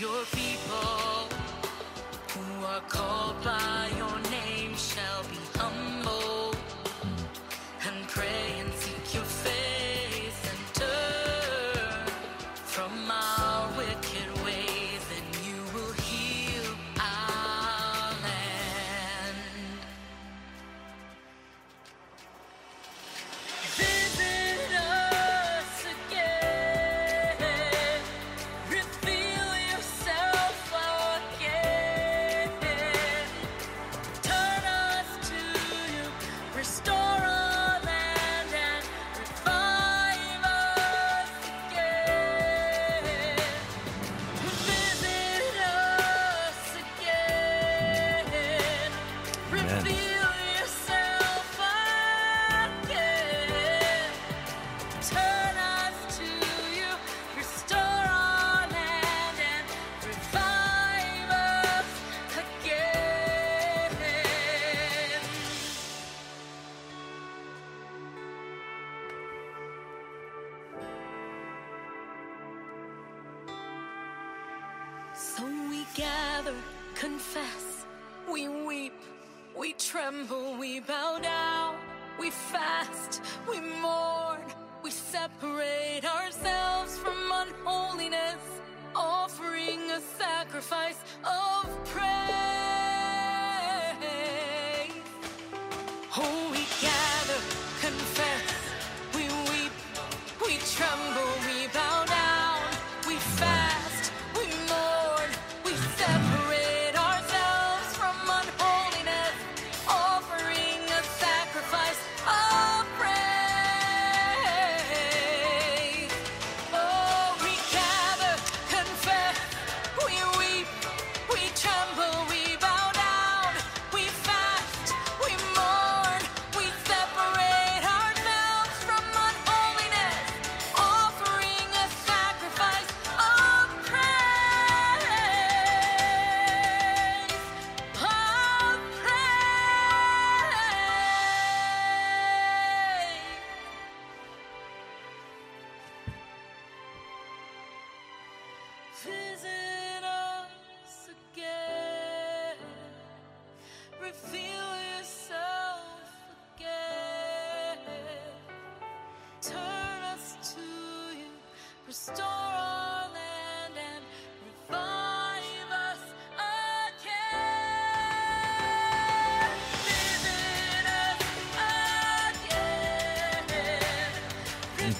your people who are called by your name.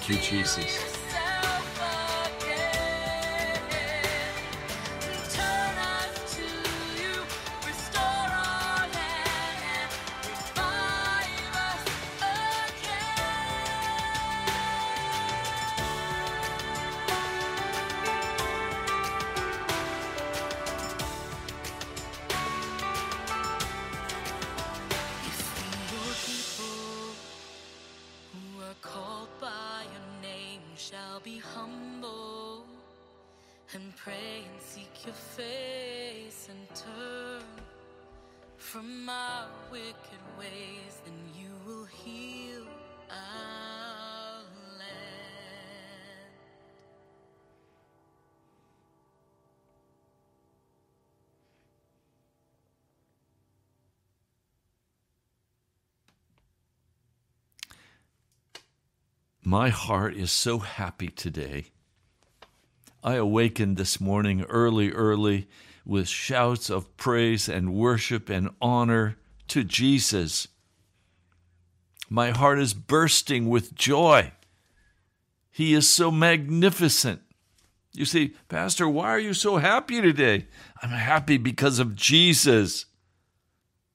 Thank you, Jesus. And pray and seek your face and turn from my wicked ways, then you will heal our land. My heart is so happy today. I awakened this morning early, early with shouts of praise and worship and honor to Jesus. My heart is bursting with joy. He is so magnificent. You see, Pastor, why are you so happy today? I'm happy because of Jesus.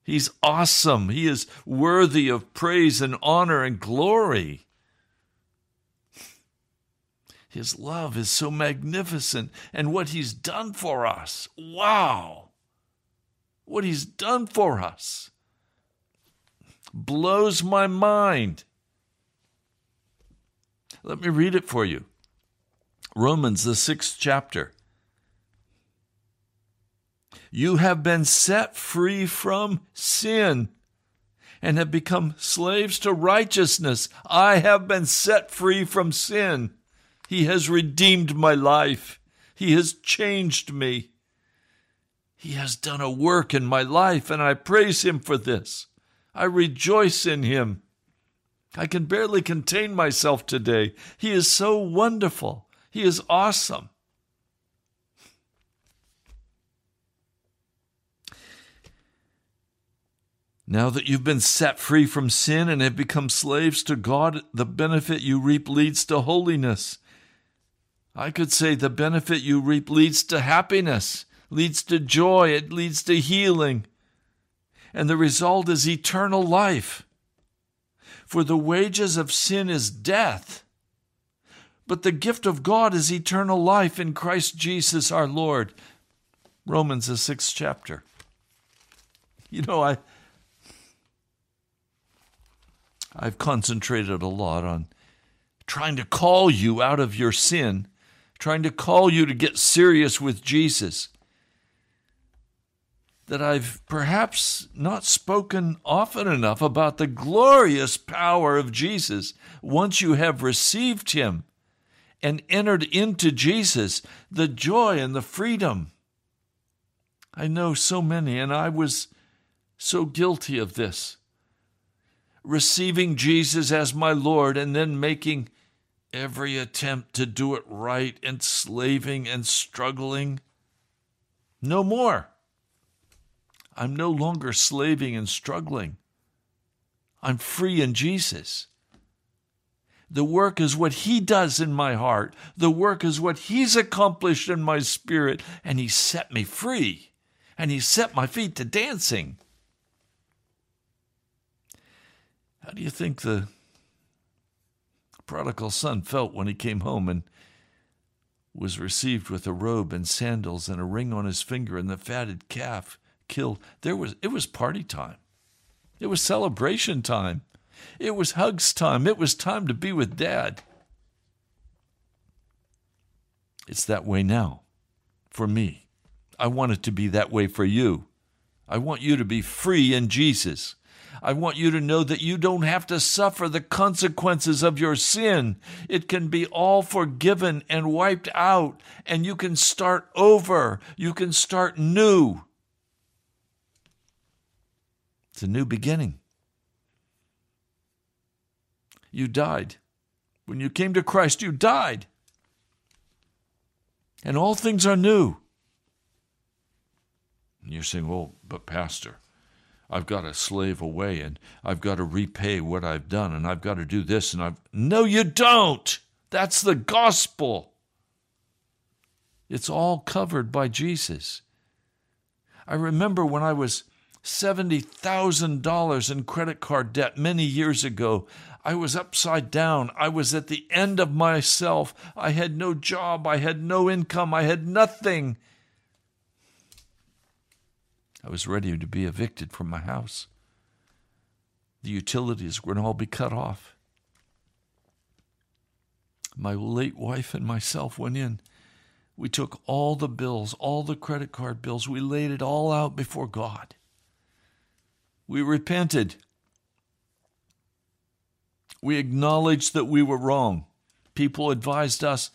He's awesome. He is worthy of praise and honor and glory. His love is so magnificent, and what He's done for us. Wow! What He's done for us blows my mind. Let me read it for you Romans, the sixth chapter. You have been set free from sin and have become slaves to righteousness. I have been set free from sin. He has redeemed my life. He has changed me. He has done a work in my life, and I praise Him for this. I rejoice in Him. I can barely contain myself today. He is so wonderful. He is awesome. Now that you've been set free from sin and have become slaves to God, the benefit you reap leads to holiness. I could say the benefit you reap leads to happiness, leads to joy, it leads to healing. And the result is eternal life. For the wages of sin is death, but the gift of God is eternal life in Christ Jesus our Lord. Romans, the sixth chapter. You know, I. I've concentrated a lot on trying to call you out of your sin trying to call you to get serious with Jesus, that I've perhaps not spoken often enough about the glorious power of Jesus once you have received Him and entered into Jesus, the joy and the freedom. I know so many, and I was so guilty of this. Receiving Jesus as my Lord and then making every attempt to do it right, enslaving and struggling. No more. I'm no longer slaving and struggling. I'm free in Jesus. The work is what He does in my heart. The work is what He's accomplished in my spirit, and He set me free, and He set my feet to dancing. How do you think the prodigal son felt when he came home and was received with a robe and sandals and a ring on his finger and the fatted calf killed. There was it was party time. It was celebration time. It was hugs time. It was time to be with dad. It's that way now for me. I want it to be that way for you. I want you to be free in Jesus. I want you to know that you don't have to suffer the consequences of your sin. It can be all forgiven and wiped out, and you can start over. You can start new. It's a new beginning. You died. When you came to Christ, you died. And all things are new. And you're saying, well, but Pastor, I've got to slave away and I've got to repay what I've done and I've got to do this and I've. No, you don't. That's the gospel. It's all covered by Jesus. I remember when I was $70,000 in credit card debt many years ago. I was upside down. I was at the end of myself. I had no job. I had no income. I had nothing. I was ready to be evicted from my house. The utilities were going to all be cut off. My late wife and myself went in We took all the bills, all the credit card bills, we laid it all out before God. We repented. We acknowledged that we were wrong. People advised us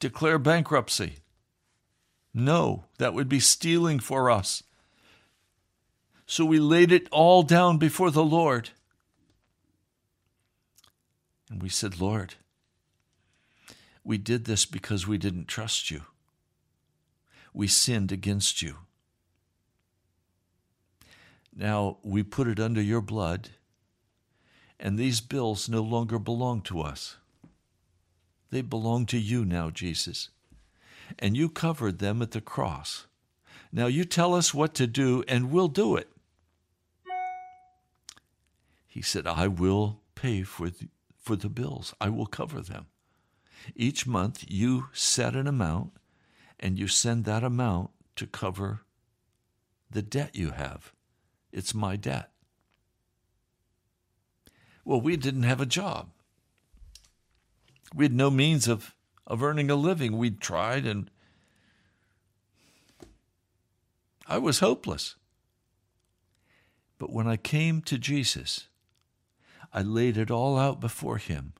declare bankruptcy. No, that would be stealing for us. So we laid it all down before the Lord. And we said, Lord, we did this because we didn't trust you. We sinned against you. Now we put it under your blood, and these bills no longer belong to us. They belong to you now, Jesus. And you covered them at the cross. Now you tell us what to do, and we'll do it. He said, I will pay for the, for the bills, I will cover them. Each month you set an amount, and you send that amount to cover the debt you have. It's my debt. Well, we didn't have a job. We had no means of, of earning a living. We'd tried, and I was hopeless. But when I came to Jesus, I laid it all out before Him.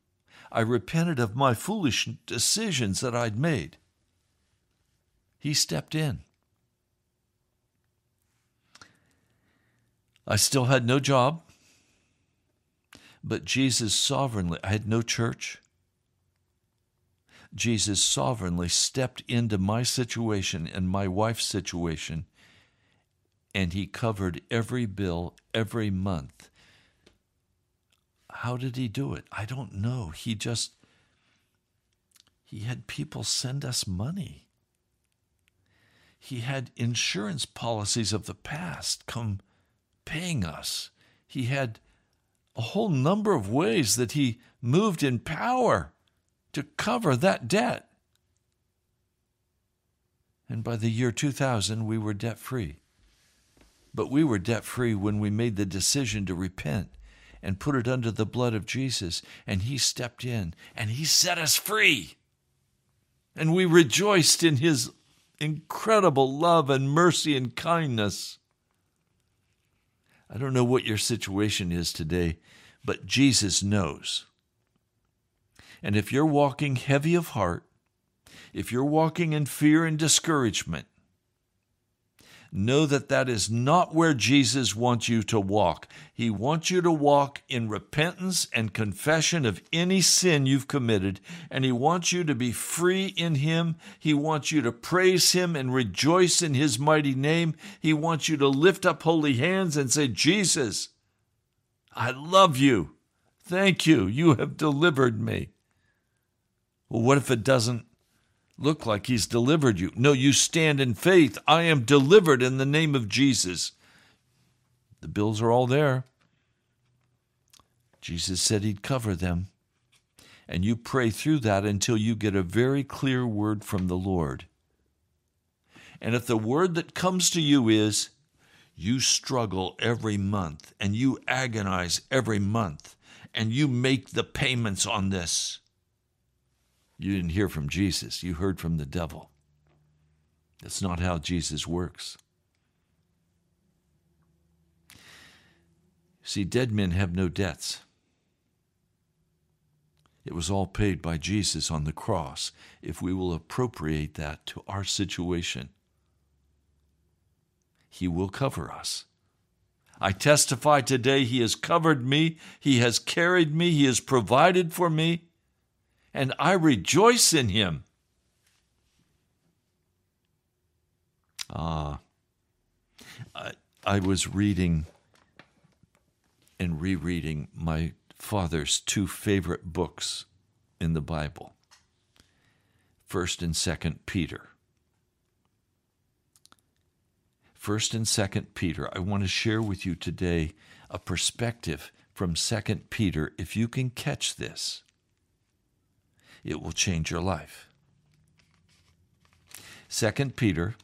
I repented of my foolish decisions that I'd made. He stepped in. I still had no job, but Jesus sovereignly, I had no church. Jesus sovereignly stepped into my situation and my wife's situation, and he covered every bill every month. How did he do it? I don't know. He just, he had people send us money. He had insurance policies of the past come paying us. He had a whole number of ways that he moved in power to cover that debt. And by the year 2000, we were debt free. But we were debt free when we made the decision to repent and put it under the blood of Jesus. And He stepped in and He set us free. And we rejoiced in His incredible love and mercy and kindness. I don't know what your situation is today, but Jesus knows. And if you're walking heavy of heart, if you're walking in fear and discouragement, know that that is not where Jesus wants you to walk. He wants you to walk in repentance and confession of any sin you've committed, and He wants you to be free in Him. He wants you to praise Him and rejoice in His mighty name. He wants you to lift up holy hands and say, Jesus, I love you. Thank you. You have delivered me. Well, what if it doesn't look like he's delivered you? No, you stand in faith. I am delivered in the name of Jesus. The bills are all there. Jesus said he'd cover them. And you pray through that until you get a very clear word from the Lord. And if the word that comes to you is, you struggle every month and you agonize every month and you make the payments on this, you didn't hear from Jesus, you heard from the devil. That's not how Jesus works. See, dead men have no debts. It was all paid by Jesus on the cross if we will appropriate that to our situation. He will cover us. I testify today He has covered me, He has carried me, He has provided for me and I rejoice in him. Ah, I, I was reading and rereading my father's two favorite books in the Bible, First and Second Peter. First and Second Peter. I want to share with you today a perspective from Second Peter. If you can catch this, it will change your life. 2 Peter,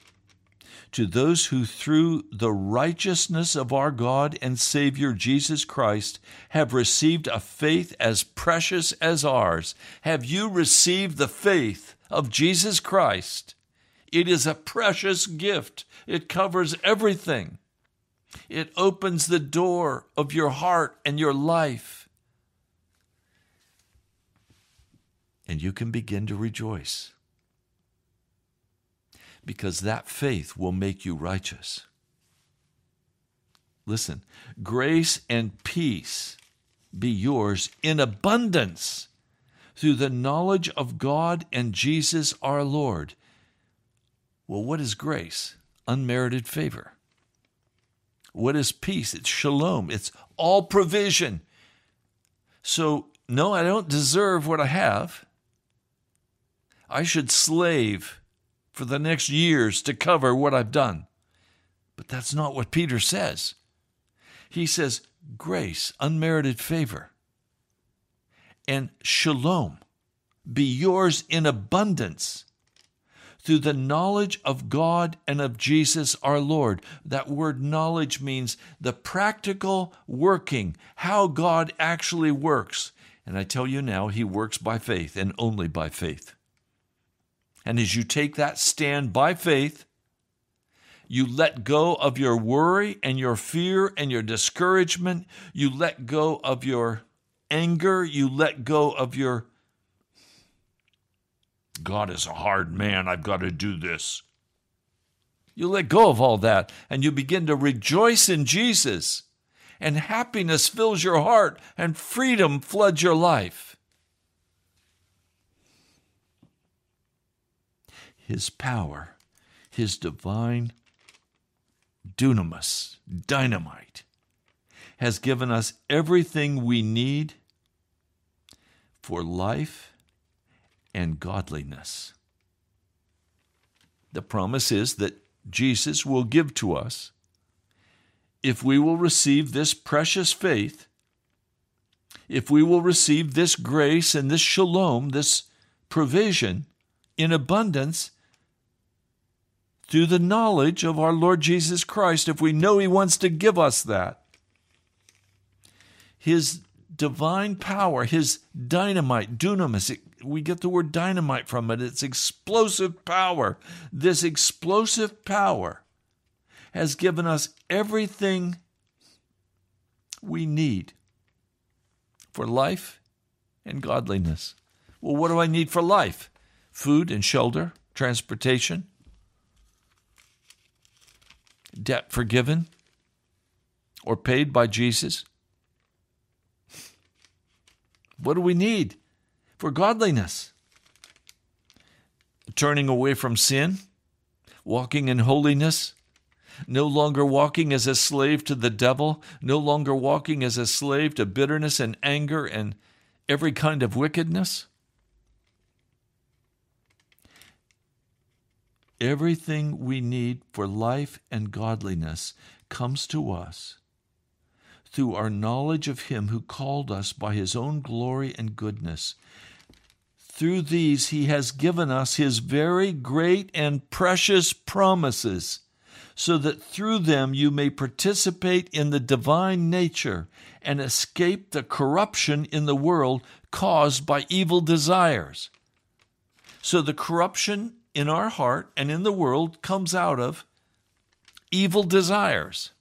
to those who through the righteousness of our God and Savior Jesus Christ have received a faith as precious as ours. Have you received the faith of Jesus Christ? It is a precious gift. It covers everything. It opens the door of your heart and your life. And you can begin to rejoice because that faith will make you righteous. Listen, grace and peace be yours in abundance through the knowledge of God and Jesus our Lord. Well, what is grace? Unmerited favor. What is peace? It's shalom, it's all provision. So, no, I don't deserve what I have. I should slave for the next years to cover what I've done. But that's not what Peter says. He says, grace, unmerited favor, and shalom be yours in abundance through the knowledge of God and of Jesus our Lord. That word knowledge means the practical working, how God actually works. And I tell you now, He works by faith and only by faith. And as you take that stand by faith, you let go of your worry and your fear and your discouragement. You let go of your anger. You let go of your God is a hard man. I've got to do this. You let go of all that and you begin to rejoice in Jesus, and happiness fills your heart and freedom floods your life. His power, his divine dunamis, dynamite, has given us everything we need for life and godliness. The promise is that Jesus will give to us if we will receive this precious faith, if we will receive this grace and this shalom, this provision in abundance, through the knowledge of our Lord Jesus Christ if we know He wants to give us that. His divine power, His dynamite, dunamis, we get the word dynamite from it. It's explosive power. This explosive power has given us everything we need for life and godliness. Well, what do I need for life? Food and shelter, transportation, debt forgiven or paid by Jesus? What do we need for godliness? Turning away from sin, walking in holiness, no longer walking as a slave to the devil, no longer walking as a slave to bitterness and anger and every kind of wickedness. Everything we need for life and godliness comes to us through our knowledge of Him who called us by His own glory and goodness. Through these, He has given us His very great and precious promises, so that through them you may participate in the divine nature and escape the corruption in the world caused by evil desires. So, the corruption in our heart and in the world comes out of evil desires.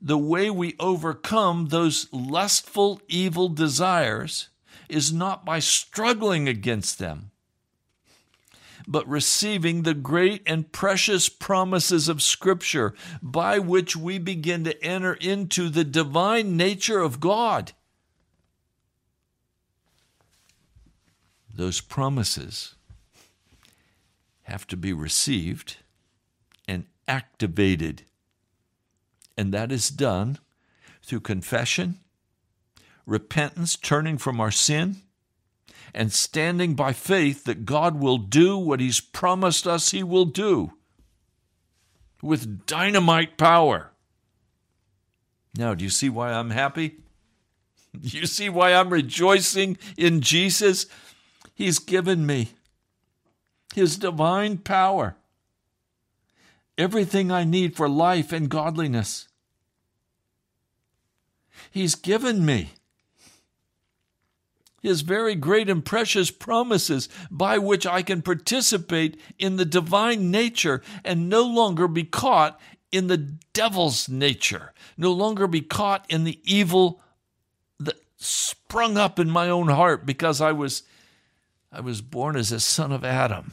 The way we overcome those lustful, evil desires is not by struggling against them, but receiving the great and precious promises of Scripture by which we begin to enter into the divine nature of God. Those promises have to be received and activated. And that is done through confession, repentance, turning from our sin, and standing by faith that God will do what He's promised us He will do with dynamite power. Now, do you see why I'm happy? Do you see why I'm rejoicing in Jesus? He's given me his divine power, everything I need for life and godliness. He's given me. his very great and precious promises by which I can participate in the divine nature and no longer be caught in the devil's nature, no longer be caught in the evil that sprung up in my own heart because I was I was born as a son of Adam.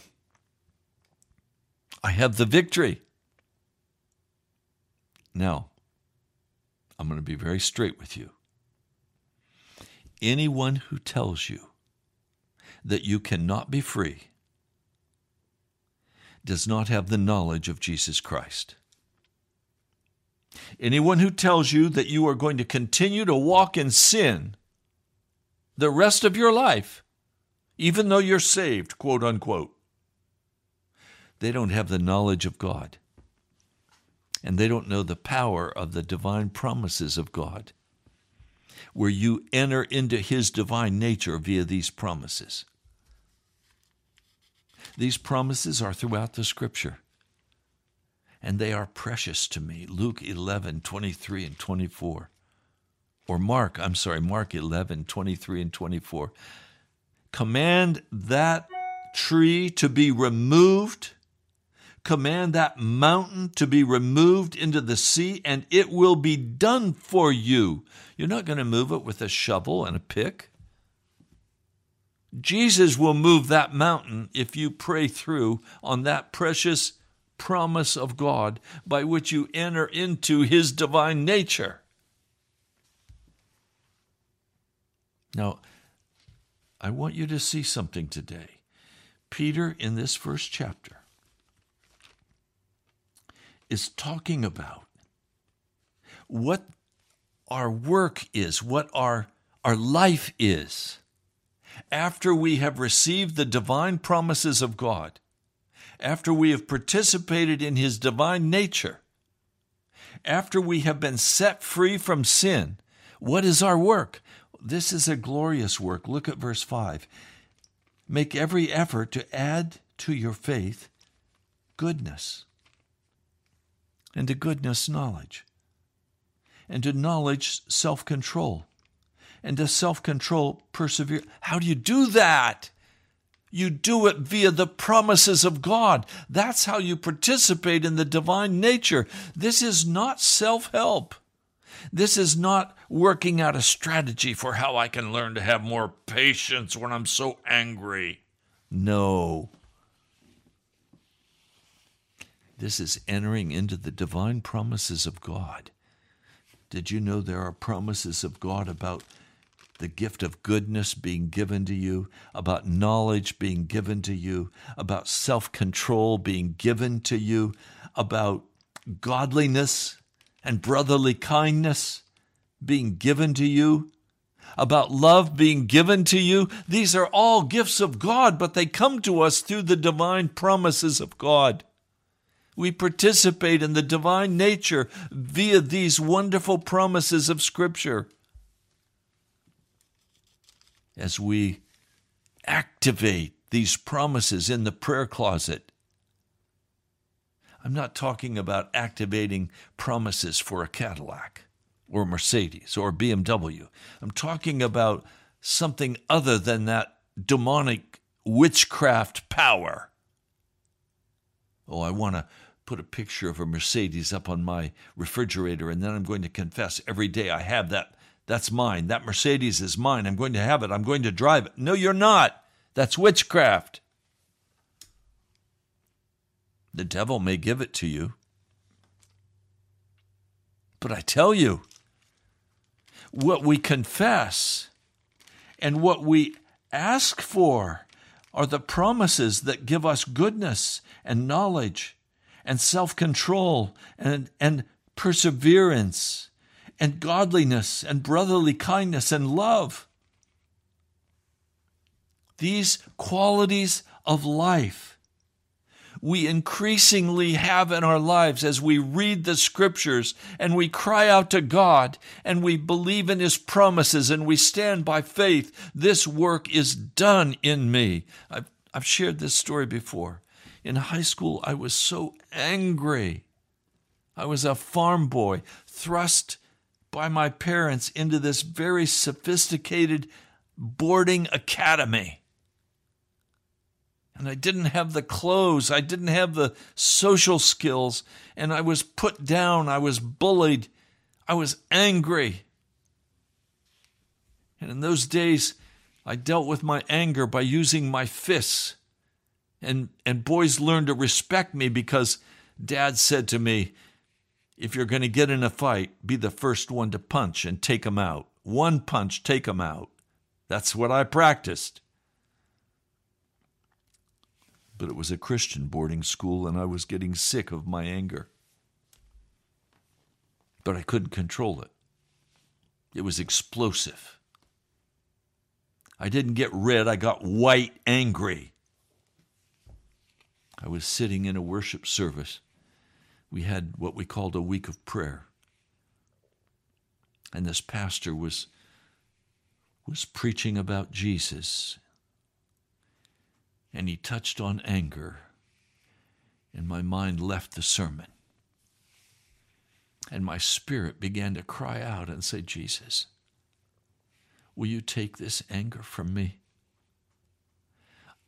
I have the victory. Now, I'm going to be very straight with you. Anyone who tells you that you cannot be free does not have the knowledge of Jesus Christ. Anyone who tells you that you are going to continue to walk in sin the rest of your life, even though you're saved, quote unquote, they don't have the knowledge of God. And they don't know the power of the divine promises of God, where you enter into His divine nature via these promises. These promises are throughout the Scripture and they are precious to me. Luke 11, 23 and 24. Or Mark, I'm sorry, Mark 11, 23 and 24. Command that tree to be removed, command that mountain to be removed into the sea, and it will be done for you. You're not going to move it with a shovel and a pick. Jesus will move that mountain if you pray through on that precious promise of God by which you enter into His divine nature. Now, I want you to see something today. Peter, in this first chapter, is talking about what our work is, what our, our life is, after we have received the divine promises of God after we have participated in His divine nature, after we have been set free from sin, what is our work? This is a glorious work. Look at verse 5. Make every effort to add to your faith goodness, and to goodness, knowledge, and to knowledge, self control, and to self control, persevere. How do you do that? You do it via the promises of God. That's how you participate in the divine nature. This is not self help. This is not working out a strategy for how I can learn to have more patience when I'm so angry. No. This is entering into the divine promises of God. Did you know there are promises of God about the gift of goodness being given to you, about knowledge being given to you, about self control being given to you, about godliness and brotherly kindness being given to you, about love being given to you. These are all gifts of God, but they come to us through the divine promises of God. We participate in the divine nature via these wonderful promises of Scripture as we activate these promises in the prayer closet. I'm not talking about activating promises for a Cadillac or Mercedes or BMW. I'm talking about something other than that demonic witchcraft power. Oh, I want to put a picture of a Mercedes up on my refrigerator, and then I'm going to confess every day I have that that's mine. That Mercedes is mine. I'm going to have it. I'm going to drive it. No, you're not. That's witchcraft. The devil may give it to you. But I tell you, what we confess and what we ask for are the promises that give us goodness and knowledge and self control and, and perseverance and godliness and brotherly kindness and love. These qualities of life we increasingly have in our lives as we read the scriptures and we cry out to God and we believe in His promises and we stand by faith. This work is done in me. I've, I've shared this story before. In high school, I was so angry. I was a farm boy, thrust by my parents into this very sophisticated boarding academy. And I didn't have the clothes, I didn't have the social skills, and I was put down, I was bullied, I was angry. And in those days, I dealt with my anger by using my fists. And, and boys learned to respect me because dad said to me, if you're going to get in a fight, be the first one to punch and take them out. One punch, take them out. That's what I practiced but it was a Christian boarding school and I was getting sick of my anger. But I couldn't control it. It was explosive. I didn't get red, I got white angry. I was sitting in a worship service. We had what we called a week of prayer. And this pastor was was preaching about Jesus and he touched on anger, and my mind left the sermon. And my spirit began to cry out and say, Jesus, will you take this anger from me?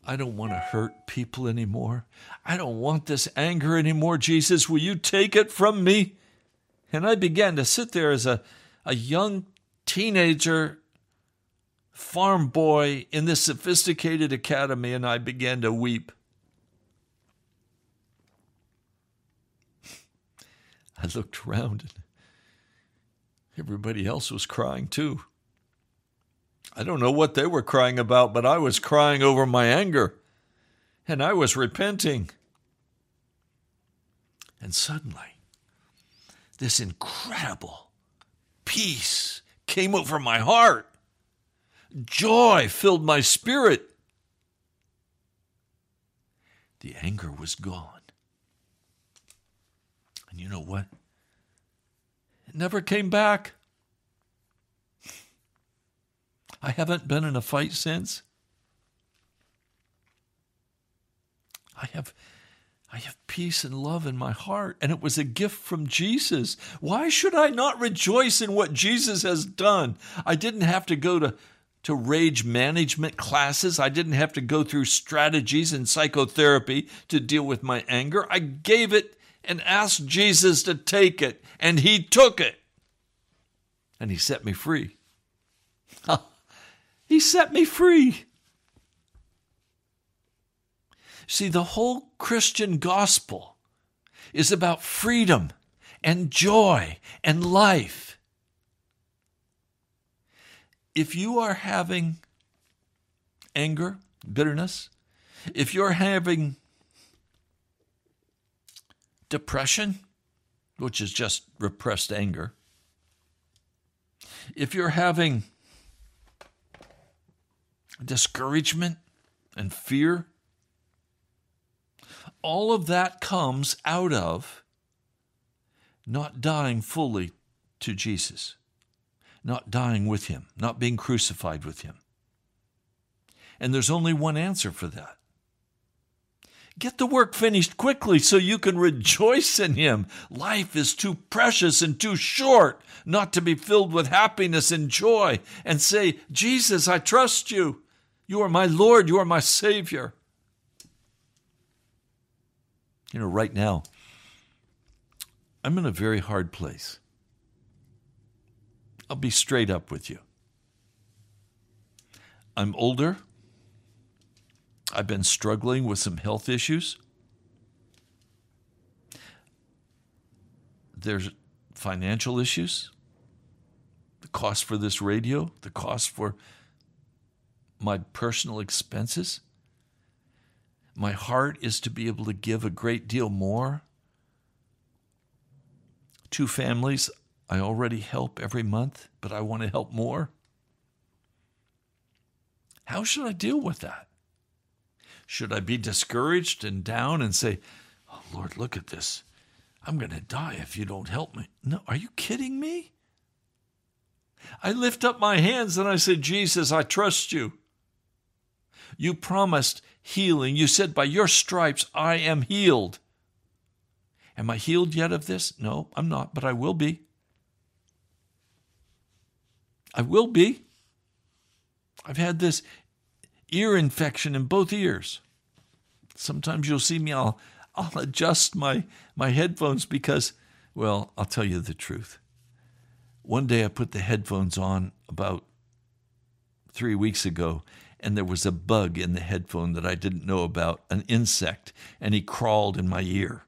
I don't want to hurt people anymore. I don't want this anger anymore. Jesus, will you take it from me? And I began to sit there as a, a young teenager farm boy in this sophisticated academy, and I began to weep. I looked around and everybody else was crying too. I don't know what they were crying about, but I was crying over my anger and I was repenting. And suddenly, this incredible peace came over my heart. Joy filled my spirit. The anger was gone. And you know what? It never came back. I haven't been in a fight since. I have I have peace and love in my heart, and it was a gift from Jesus. Why should I not rejoice in what Jesus has done? I didn't have to go to to rage management classes. I didn't have to go through strategies and psychotherapy to deal with my anger. I gave it and asked Jesus to take it, and he took it. And he set me free. He set me free. See, the whole Christian gospel is about freedom and joy and life if you are having anger, bitterness, if you're having depression, which is just repressed anger, if you're having discouragement and fear, all of that comes out of not dying fully to Jesus not dying with him, not being crucified with him. And there's only one answer for that. Get the work finished quickly so you can rejoice in Him. Life is too precious and too short not to be filled with happiness and joy and say, Jesus, I trust you. You are my Lord. You are my Savior. You know, right now, I'm in a very hard place. I'll be straight up with you. I'm older. I've been struggling with some health issues. There's financial issues, the cost for this radio, the cost for my personal expenses. My heart is to be able to give a great deal more Two families I already help every month, but I want to help more. How should I deal with that? Should I be discouraged and down and say, Oh Lord, look at this. I'm going to die if you don't help me? No, are you kidding me? I lift up my hands and I say, Jesus, I trust you. You promised healing. You said, By your stripes I am healed. Am I healed yet of this? No, I'm not, but I will be. I will be. I've had this ear infection in both ears. Sometimes you'll see me, I'll, I'll adjust my, my headphones because, well, I'll tell you the truth. One day I put the headphones on about three weeks ago, and there was a bug in the headphone that I didn't know about, an insect, and he crawled in my ear.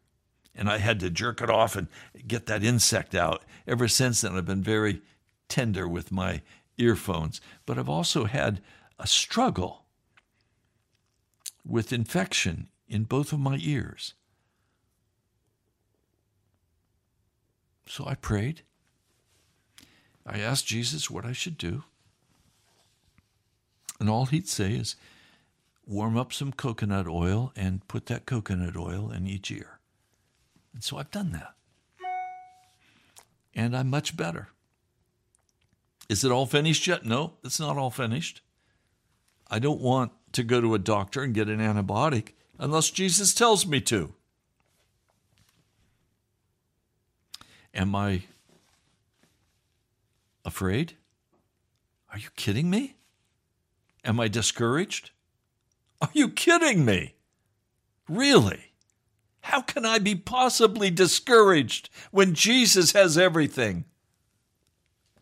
And I had to jerk it off and get that insect out. Ever since then, I've been very tender with my earphones. But I've also had a struggle with infection in both of my ears. So I prayed. I asked Jesus what I should do. And all he'd say is, warm up some coconut oil and put that coconut oil in each ear. And so I've done that. And I'm much better. Is it all finished yet? No, it's not all finished. I don't want to go to a doctor and get an antibiotic unless Jesus tells me to. Am I afraid? Are you kidding me? Am I discouraged? Are you kidding me? Really? How can I be possibly discouraged when Jesus has everything?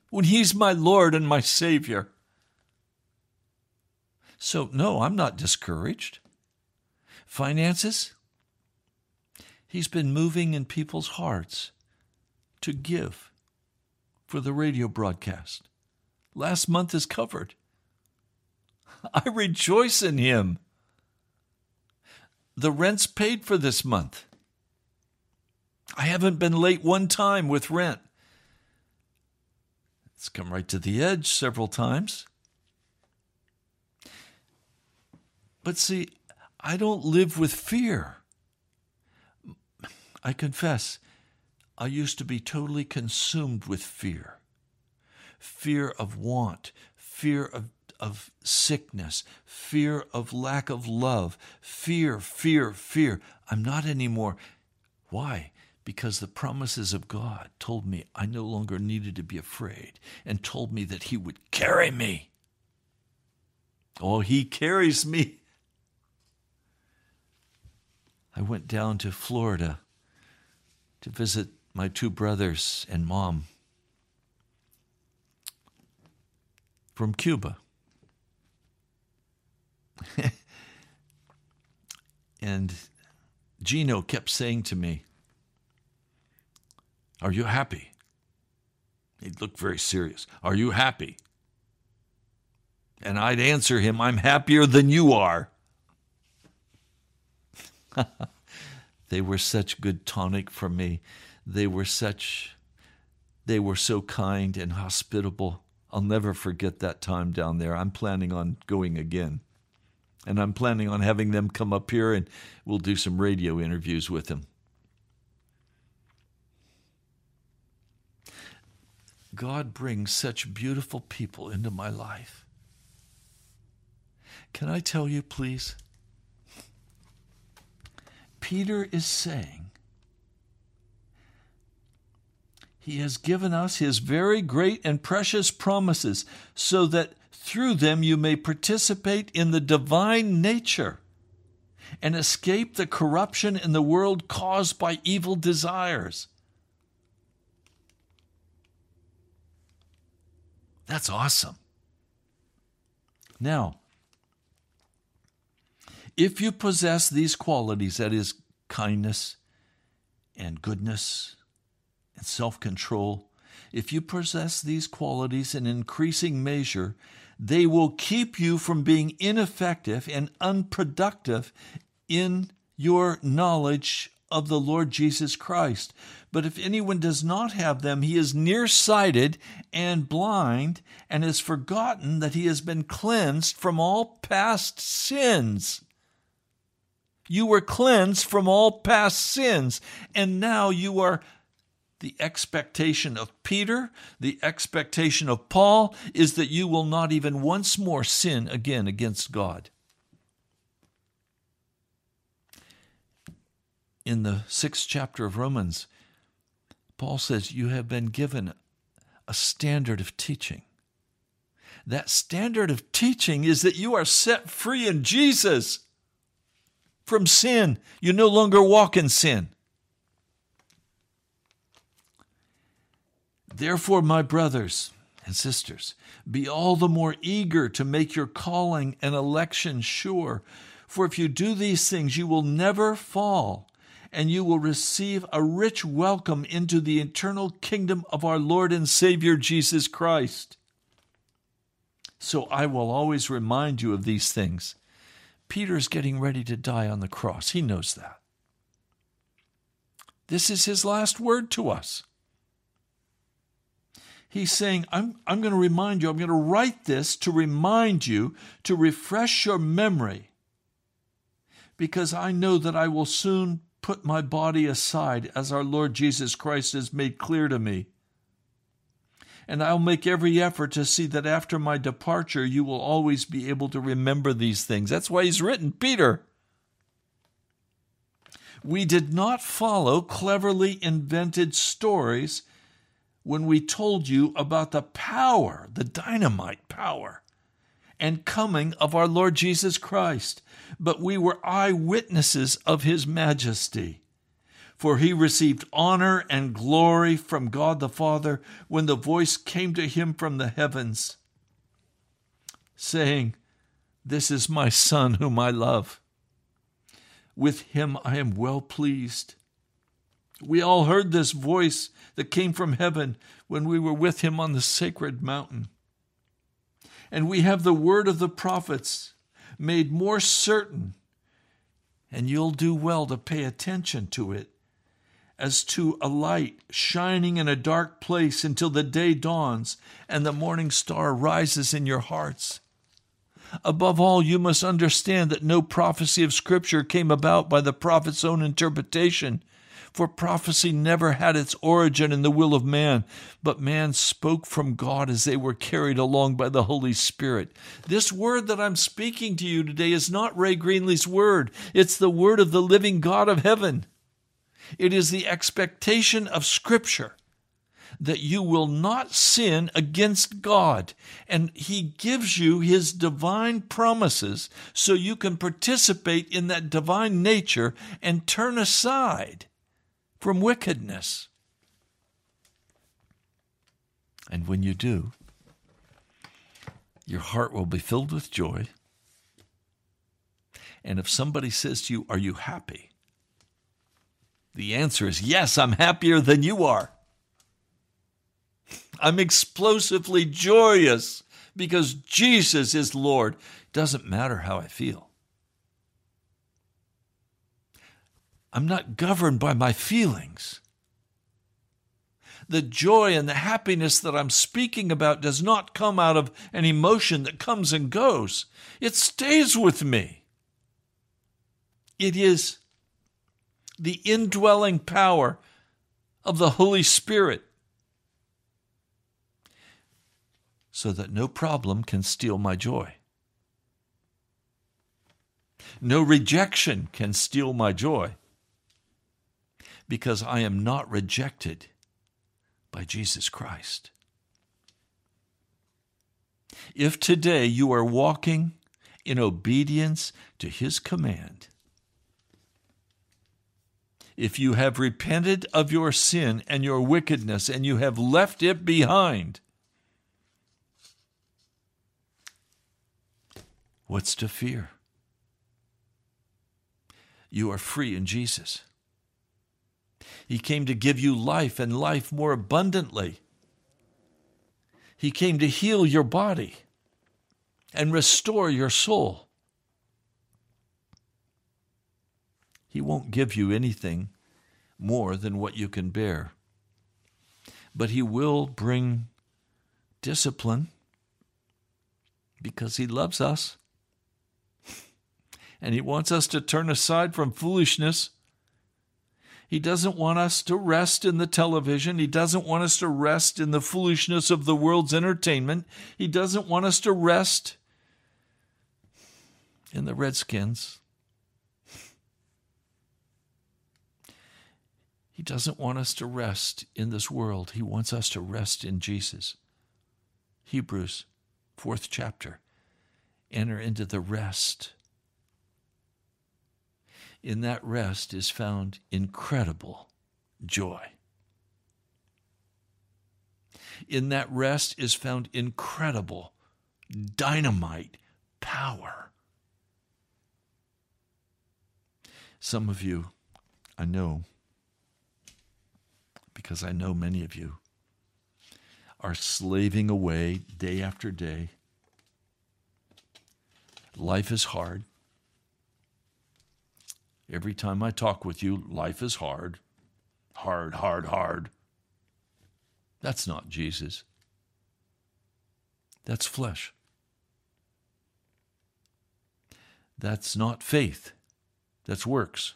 When He's my Lord and my Savior? So, no, I'm not discouraged. Finances? He's been moving in people's hearts to give for the radio broadcast. Last month is covered. I rejoice in him. The rent's paid for this month. I haven't been late one time with rent. It's come right to the edge several times. But see, I don't live with fear. I confess, I used to be totally consumed with fear fear of want, fear of of sickness, fear of lack of love, fear, fear, fear. I'm not anymore. Why? Because the promises of God told me I no longer needed to be afraid and told me that He would carry me. Oh, He carries me. I went down to Florida to visit my two brothers and mom from Cuba. and Gino kept saying to me, Are you happy? He looked very serious. Are you happy? And I'd answer him, I'm happier than you are. they were such good tonic for me. They were such, they were so kind and hospitable. I'll never forget that time down there. I'm planning on going again. And I'm planning on having them come up here and we'll do some radio interviews with them. God brings such beautiful people into my life. Can I tell you, please? Peter is saying, He has given us His very great and precious promises so that through them you may participate in the divine nature and escape the corruption in the world caused by evil desires. That's awesome. Now, if you possess these qualities, that is, kindness and goodness and self control, if you possess these qualities in increasing measure, they will keep you from being ineffective and unproductive in your knowledge of the Lord Jesus Christ. But if anyone does not have them, he is nearsighted and blind and has forgotten that he has been cleansed from all past sins. You were cleansed from all past sins, and now you are the expectation of Peter, the expectation of Paul, is that you will not even once more sin again against God. In the sixth chapter of Romans, Paul says, You have been given a standard of teaching. That standard of teaching is that you are set free in Jesus from sin. You no longer walk in sin. Therefore, my brothers and sisters, be all the more eager to make your calling and election sure. For if you do these things, you will never fall, and you will receive a rich welcome into the eternal kingdom of our Lord and Savior Jesus Christ. So I will always remind you of these things. Peter's getting ready to die on the cross. He knows that. This is his last word to us. He's saying, I'm, I'm going to remind you, I'm going to write this to remind you, to refresh your memory, because I know that I will soon put my body aside, as our Lord Jesus Christ has made clear to me. And I'll make every effort to see that after my departure, you will always be able to remember these things. That's why he's written, Peter. We did not follow cleverly invented stories when we told you about the power, the dynamite power, and coming of our Lord Jesus Christ, but we were eyewitnesses of his majesty. For he received honor and glory from God the Father when the voice came to him from the heavens, saying, This is my Son whom I love. With him I am well pleased. We all heard this voice that came from heaven when we were with him on the sacred mountain. And we have the word of the prophets made more certain, and you'll do well to pay attention to it, as to a light shining in a dark place until the day dawns and the morning star rises in your hearts. Above all, you must understand that no prophecy of Scripture came about by the prophet's own interpretation for prophecy never had its origin in the will of man, but man spoke from God as they were carried along by the Holy Spirit. This word that I'm speaking to you today is not Ray Greenley's word, it's the word of the living God of heaven. It is the expectation of Scripture that you will not sin against God. And He gives you His divine promises so you can participate in that divine nature and turn aside from wickedness. And when you do, your heart will be filled with joy. And if somebody says to you, Are you happy? The answer is yes, I'm happier than you are. I'm explosively joyous because Jesus is Lord. Doesn't matter how I feel. I'm not governed by my feelings. The joy and the happiness that I'm speaking about does not come out of an emotion that comes and goes. It stays with me. It is the indwelling power of the Holy Spirit so that no problem can steal my joy. No rejection can steal my joy because I am not rejected by Jesus Christ. If today you are walking in obedience to His command, if you have repented of your sin and your wickedness and you have left it behind, what's to fear? You are free in Jesus. He came to give you life and life more abundantly. He came to heal your body and restore your soul. He won't give you anything more than what you can bear. But He will bring discipline because He loves us. And He wants us to turn aside from foolishness he doesn't want us to rest in the television. He doesn't want us to rest in the foolishness of the world's entertainment. He doesn't want us to rest in the Redskins. He doesn't want us to rest in this world. He wants us to rest in Jesus. Hebrews fourth chapter, enter into the rest. In that rest is found incredible joy. In that rest is found incredible dynamite power. Some of you, I know, because I know many of you, are slaving away day after day. Life is hard. Every time I talk with you, life is hard. Hard, hard, hard. That's not Jesus. That's flesh. That's not faith. That's works.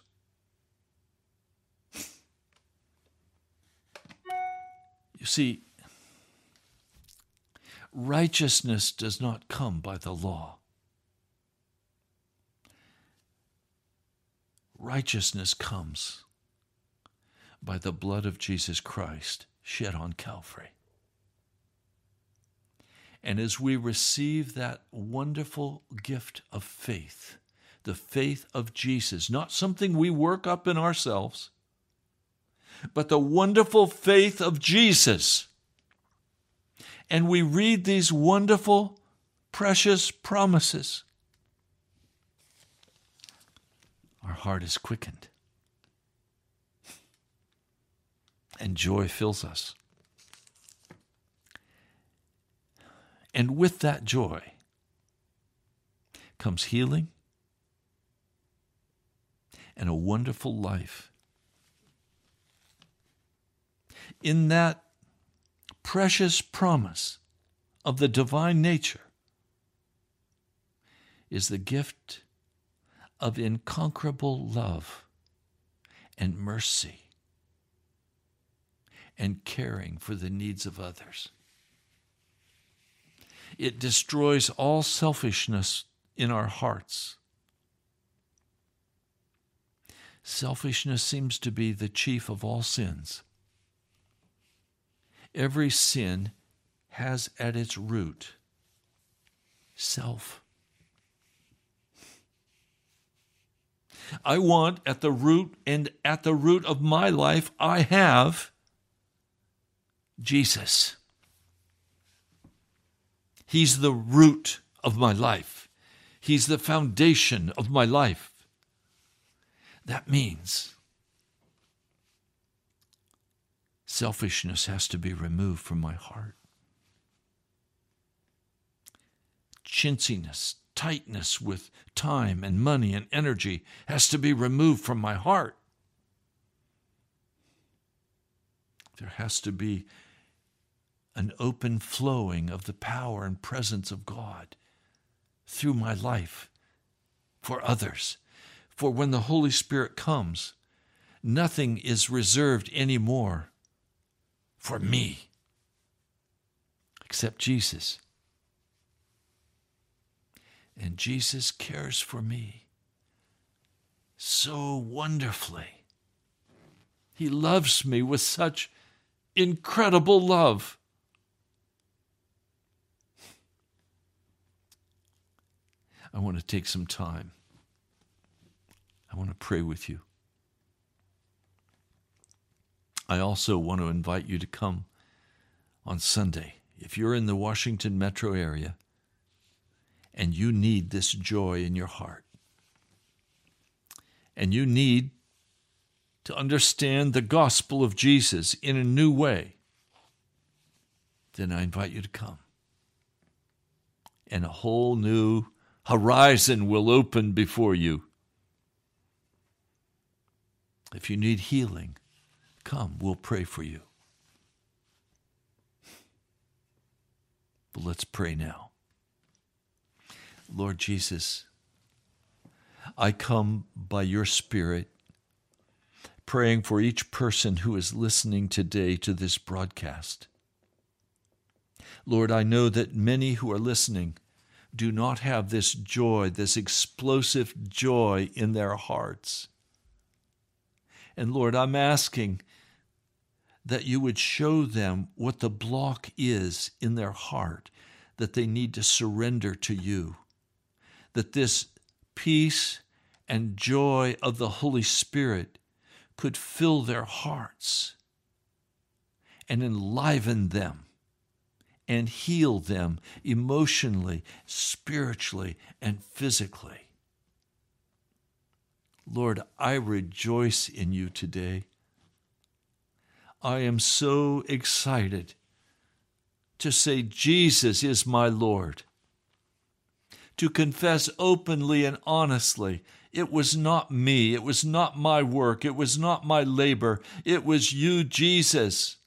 You see, righteousness does not come by the law. Righteousness comes by the blood of Jesus Christ shed on Calvary. And as we receive that wonderful gift of faith, the faith of Jesus, not something we work up in ourselves, but the wonderful faith of Jesus. And we read these wonderful, precious promises. Our heart is quickened, and joy fills us. And with that joy comes healing and a wonderful life. In that precious promise of the divine nature is the gift of inconquerable love and mercy and caring for the needs of others. It destroys all selfishness in our hearts. Selfishness seems to be the chief of all sins. Every sin has at its root self. I want at the root and at the root of my life, I have Jesus. He's the root of my life. He's the foundation of my life. That means selfishness has to be removed from my heart. Chintziness, tightness with time and money and energy has to be removed from my heart. There has to be an open flowing of the power and presence of God through my life for others. For when the Holy Spirit comes, nothing is reserved anymore for me except Jesus. And Jesus cares for me so wonderfully. He loves me with such incredible love. I want to take some time. I want to pray with you. I also want to invite you to come on Sunday. If you're in the Washington metro area and you need this joy in your heart, and you need to understand the gospel of Jesus in a new way, then I invite you to come. And a whole new horizon will open before you. If you need healing, come, we'll pray for you. But let's pray now. Lord Jesus, I come by your Spirit praying for each person who is listening today to this broadcast. Lord, I know that many who are listening do not have this joy, this explosive joy in their hearts. And Lord, I'm asking that you would show them what the block is in their heart that they need to surrender to you, that this peace and joy of the Holy Spirit could fill their hearts and enliven them and heal them emotionally, spiritually, and physically. Lord, I rejoice in you today. I am so excited to say, Jesus is my Lord. To confess openly and honestly, it was not me, it was not my work, it was not my labor, it was you, Jesus.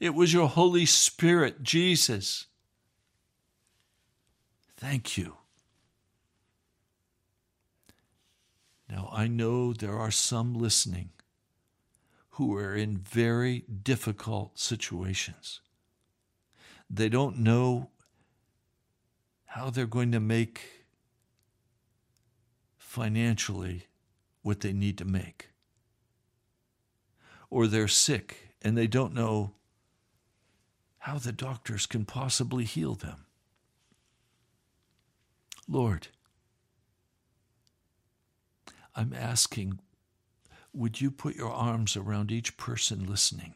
It was your Holy Spirit, Jesus. Thank you. Now, I know there are some listening who are in very difficult situations. They don't know how they're going to make financially what they need to make. Or they're sick and they don't know how the doctors can possibly heal them. Lord, I'm asking, would you put your arms around each person listening?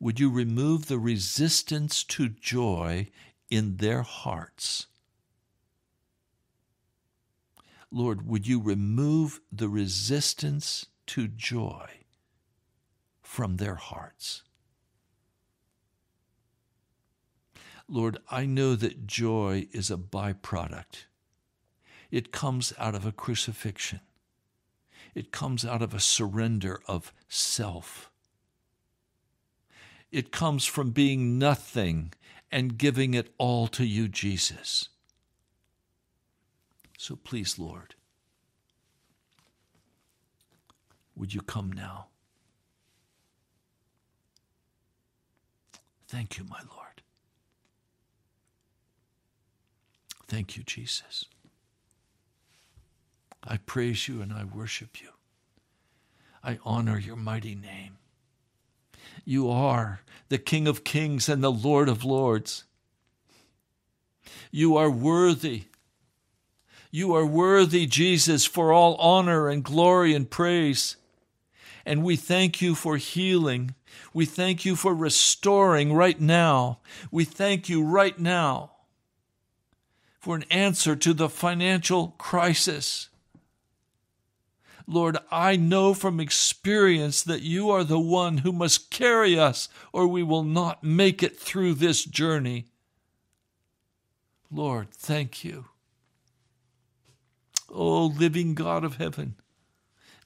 Would you remove the resistance to joy in their hearts? Lord, would you remove the resistance to joy from their hearts? Lord, I know that joy is a byproduct. It comes out of a crucifixion. It comes out of a surrender of self. It comes from being nothing and giving it all to you, Jesus. So please, Lord, would you come now? Thank you, my Lord. Thank you, Jesus. I praise you and I worship you. I honor your mighty name. You are the King of kings and the Lord of lords. You are worthy. You are worthy, Jesus, for all honor and glory and praise. And we thank you for healing. We thank you for restoring right now. We thank you right now for an answer to the financial crisis. Lord, I know from experience that you are the one who must carry us, or we will not make it through this journey. Lord, thank you. Oh, living God of heaven,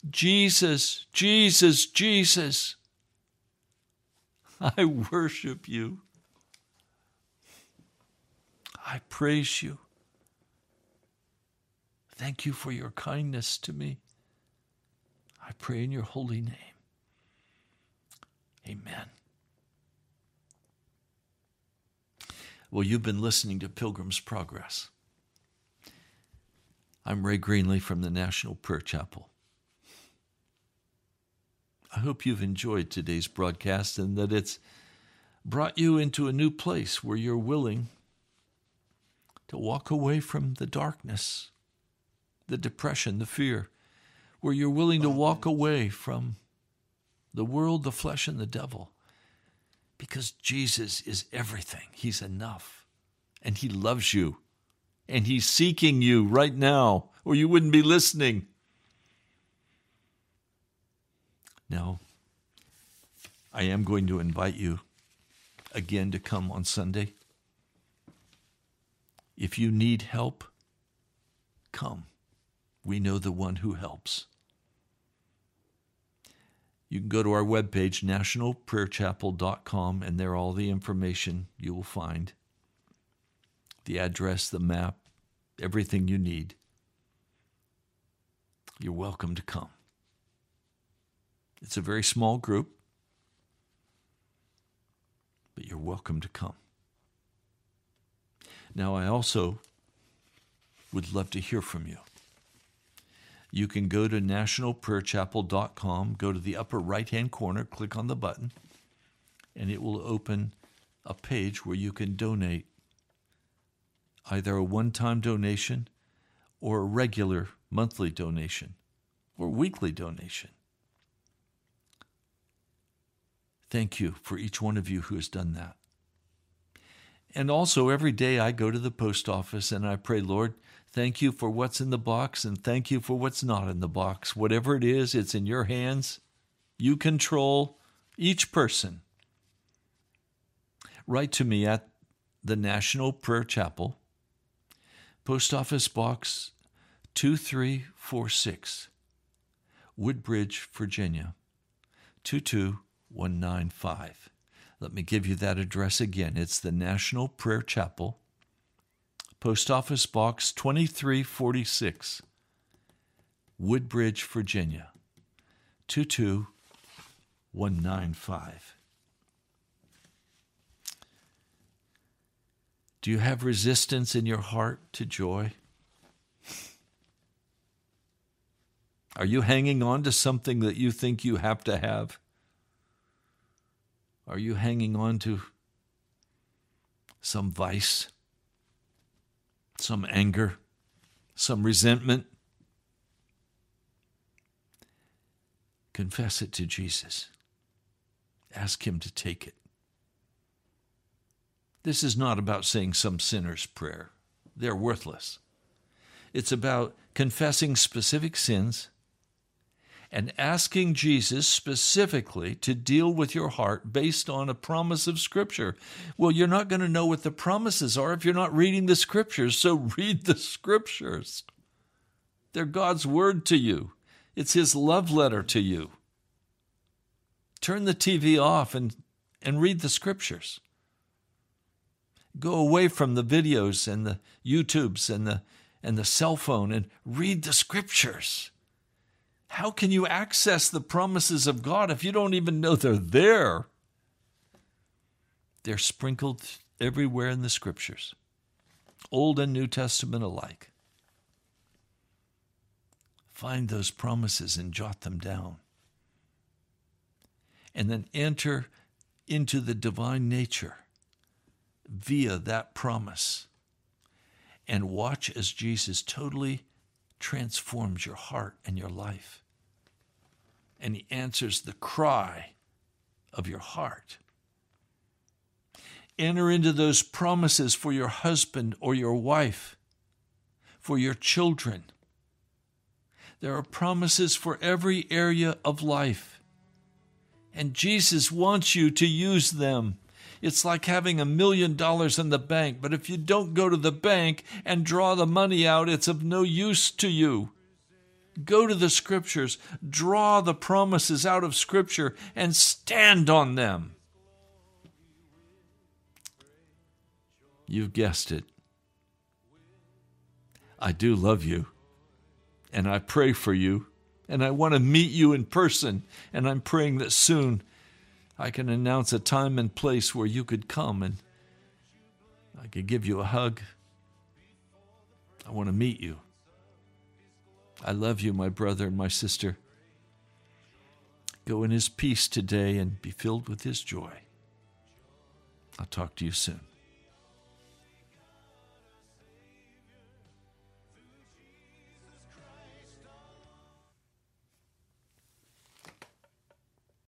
Jesus, Jesus, Jesus, I worship you. I praise you. Thank you for your kindness to me. I pray in your holy name. Amen. Well, you've been listening to Pilgrim's Progress. I'm Ray Greenley from the National Prayer Chapel. I hope you've enjoyed today's broadcast and that it's brought you into a new place where you're willing to walk away from the darkness the depression, the fear, where you're willing to walk away from the world, the flesh, and the devil because Jesus is everything. He's enough. And He loves you. And He's seeking you right now, or you wouldn't be listening. Now, I am going to invite you again to come on Sunday. If you need help, come we know the one who helps. You can go to our webpage, nationalprayerchapel.com, and there all the information you will find the address, the map, everything you need. You're welcome to come. It's a very small group, but you're welcome to come. Now, I also would love to hear from you you can go to nationalprayerchapel.com, go to the upper right hand corner, click on the button, and it will open a page where you can donate either a one time donation or a regular monthly donation or weekly donation. Thank you for each one of you who has done that. And also, every day I go to the post office and I pray, Lord, thank you for what's in the box and thank you for what's not in the box. Whatever it is, it's in your hands. You control each person. Write to me at the National Prayer Chapel, Post Office Box 2346, Woodbridge, Virginia 22195. Let me give you that address again. It's the National Prayer Chapel, Post Office Box 2346, Woodbridge, Virginia 22195. Do you have resistance in your heart to joy? Are you hanging on to something that you think you have to have? Are you hanging on to some vice, some anger, some resentment? Confess it to Jesus. Ask Him to take it. This is not about saying some sinner's prayer, they're worthless. It's about confessing specific sins and asking Jesus specifically to deal with your heart based on a promise of Scripture. Well, you're not going to know what the promises are if you're not reading the Scriptures, so read the Scriptures. They're God's Word to you, it's His love letter to you. Turn the TV off and, and read the Scriptures. Go away from the videos and the YouTubes and the and the cell phone and read the scriptures. How can you access the promises of God if you don't even know they're there? They're sprinkled everywhere in the scriptures, Old and New Testament alike. Find those promises and jot them down. And then enter into the divine nature via that promise and watch as Jesus totally transforms your heart and your life. And he answers the cry of your heart. Enter into those promises for your husband or your wife, for your children. There are promises for every area of life. And Jesus wants you to use them it's like having a million dollars in the bank, but if you don't go to the bank and draw the money out, it's of no use to you. Go to the scriptures, draw the promises out of scripture, and stand on them. You've guessed it. I do love you, and I pray for you, and I want to meet you in person, and I'm praying that soon I can announce a time and place where you could come and I could give you a hug. I want to meet you. I love you, my brother and my sister. Go in his peace today and be filled with his joy. I'll talk to you soon.